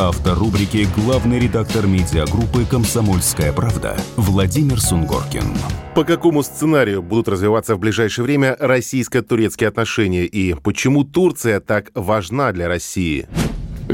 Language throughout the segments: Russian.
Автор рубрики «Главный редактор медиагруппы «Комсомольская правда» Владимир Сунгоркин. По какому сценарию будут развиваться в ближайшее время российско-турецкие отношения и почему Турция так важна для России?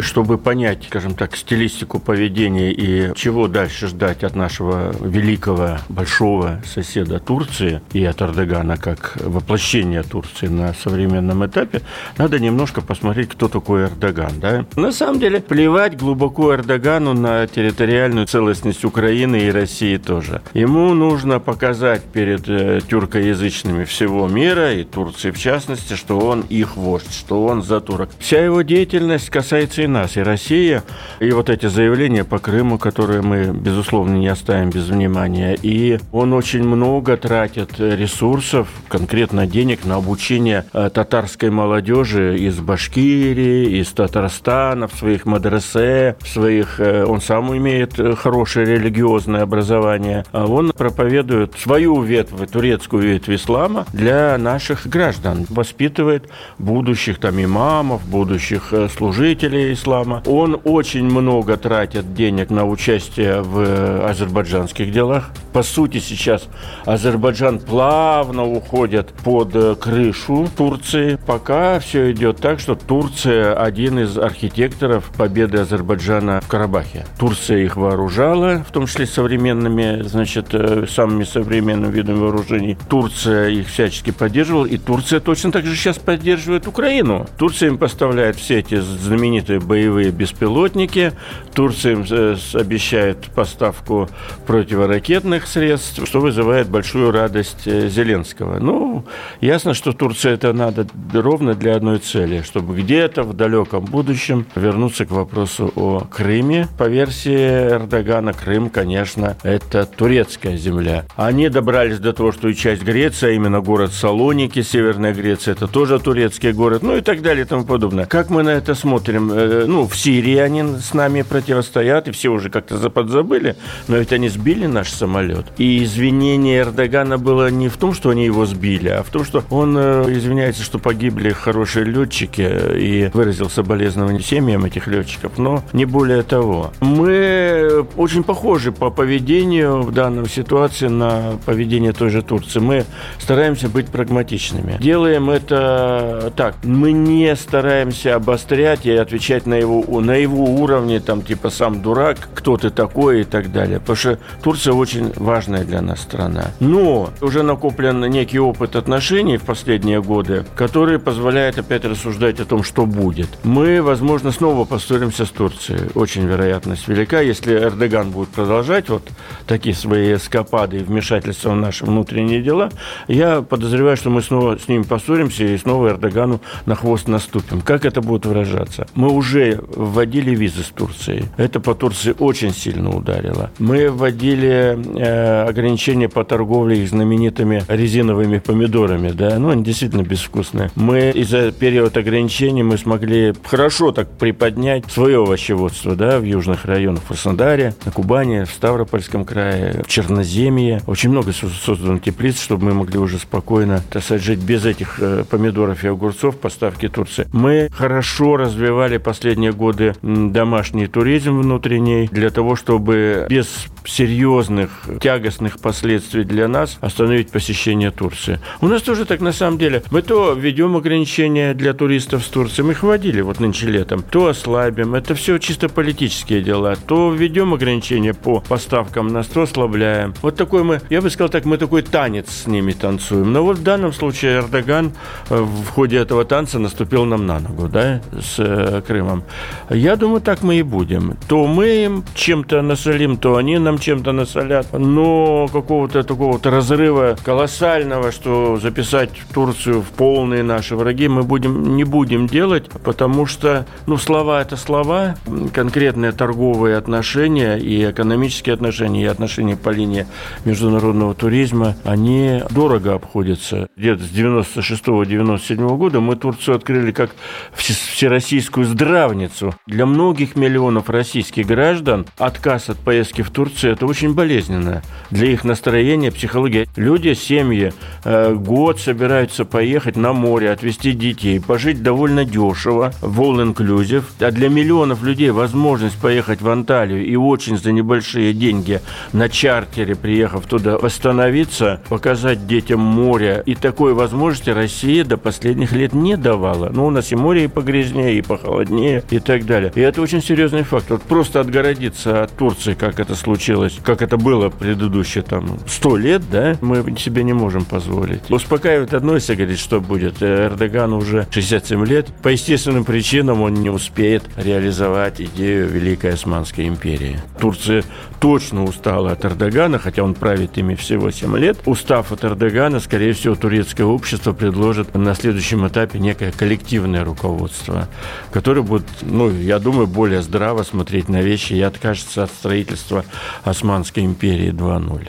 Чтобы понять, скажем так, стилистику поведения и чего дальше ждать от нашего великого, большого соседа Турции и от Эрдогана как воплощение Турции на современном этапе, надо немножко посмотреть, кто такой Эрдоган. Да? На самом деле, плевать глубоко Эрдогану на территориальную целостность Украины и России тоже. Ему нужно показать перед э, тюркоязычными всего мира, и Турции в частности, что он их вождь, что он за турок. Вся его деятельность касается и нас, и Россия. И вот эти заявления по Крыму, которые мы, безусловно, не оставим без внимания. И он очень много тратит ресурсов, конкретно денег, на обучение э, татарской молодежи из Башкирии, из Татарстана, в своих мадресе, в своих... Э, он сам имеет хорошее религиозное образование. А он проповедует свою ветвь, турецкую ветвь ислама для наших граждан. Воспитывает будущих там имамов, будущих э, служителей ислама. Он очень много тратит денег на участие в э, азербайджанских делах. По сути, сейчас Азербайджан плавно уходит под э, крышу Турции. Пока все идет так, что Турция один из архитекторов победы Азербайджана в Карабахе. Турция их вооружала, в том числе современными, значит, э, самыми современными видами вооружений. Турция их всячески поддерживала, и Турция точно так же сейчас поддерживает Украину. Турция им поставляет все эти знаменитые боевые беспилотники. Турция э, обещает поставку противоракетных средств, что вызывает большую радость э, Зеленского. Ну, ясно, что Турция это надо ровно для одной цели, чтобы где-то в далеком будущем вернуться к вопросу о Крыме. По версии Эрдогана, Крым, конечно, это турецкая земля. Они добрались до того, что и часть Греции, а именно город Салоники, Северная Греция, это тоже турецкий город, ну и так далее и тому подобное. Как мы на это смотрим? Э, Э, ну, в Сирии они с нами противостоят, и все уже как-то подзабыли, но ведь они сбили наш самолет. И извинение Эрдогана было не в том, что они его сбили, а в том, что он э, извиняется, что погибли хорошие летчики и выразил соболезнования семьям этих летчиков, но не более того. Мы очень похожи по поведению в данной ситуации на поведение той же Турции. Мы стараемся быть прагматичными. Делаем это так. Мы не стараемся обострять и отвечать на его, на его уровне, там, типа, сам дурак, кто ты такой и так далее. Потому что Турция очень важная для нас страна. Но уже накоплен некий опыт отношений в последние годы, который позволяет опять рассуждать о том, что будет. Мы, возможно, снова поссоримся с Турцией. Очень вероятность велика, если Эрдоган будет продолжать вот такие свои эскапады и вмешательства в наши внутренние дела, я подозреваю, что мы снова с ним поссоримся и снова Эрдогану на хвост наступим. Как это будет выражаться? Мы уже уже вводили визы с Турцией. Это по Турции очень сильно ударило. Мы вводили э, ограничения по торговле их знаменитыми резиновыми помидорами, да, ну, они действительно безвкусные. Мы из-за периода ограничений мы смогли хорошо так приподнять свое овощеводство, да, в южных районах, в Краснодаре, на Кубани, в Ставропольском крае, в Черноземье. Очень много создано теплиц, чтобы мы могли уже спокойно, так сказать, жить без этих э, помидоров и огурцов поставки Турции. Мы хорошо развивали последние последние годы домашний туризм внутренний для того, чтобы без серьезных, тягостных последствий для нас остановить посещение Турции. У нас тоже так на самом деле. Мы то введем ограничения для туристов с Турции, мы их вводили вот нынче летом, то ослабим. Это все чисто политические дела. То введем ограничения по поставкам нас, то ослабляем. Вот такой мы, я бы сказал так, мы такой танец с ними танцуем. Но вот в данном случае Эрдоган э, в ходе этого танца наступил нам на ногу, да, с э, Крымом. Я думаю, так мы и будем. То мы им чем-то насолим, то они нам нам чем-то насолят. Но какого-то такого-то разрыва колоссального, что записать Турцию в полные наши враги, мы будем, не будем делать, потому что, ну, слова это слова, конкретные торговые отношения и экономические отношения, и отношения по линии международного туризма, они дорого обходятся. Где-то с 96-97 года мы Турцию открыли как всероссийскую здравницу. Для многих миллионов российских граждан отказ от поездки в Турцию – это очень болезненно. Для их настроения, психологии. Люди, семьи э, год собираются поехать на море, отвезти детей, пожить довольно дешево, в all-inclusive. А для миллионов людей возможность поехать в Анталию и очень за небольшие деньги на чартере, приехав туда, восстановиться, показать детям море. И такой возможности Россия до последних лет не давала. Ну, у нас и море и погрязнее, и похолоднее, и так далее. И это очень серьезный факт. Вот просто отгородиться от Турции, как это случилось, как это было предыдущие там сто лет, да, мы себе не можем позволить. Успокаивает одно, если говорить, что будет. Эрдогану уже 67 лет. По естественным причинам он не успеет реализовать идею Великой Османской империи. Турция точно устала от Эрдогана, хотя он правит ими всего 7 лет. Устав от Эрдогана, скорее всего, турецкое общество предложит на следующем этапе некое коллективное руководство, которое будет, ну, я думаю, более здраво смотреть на вещи и откажется от строительства Османской империи 2.0.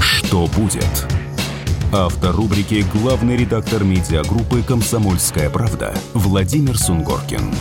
Что будет? Автор рубрики «Главный редактор медиагруппы «Комсомольская правда» Владимир Сунгоркин.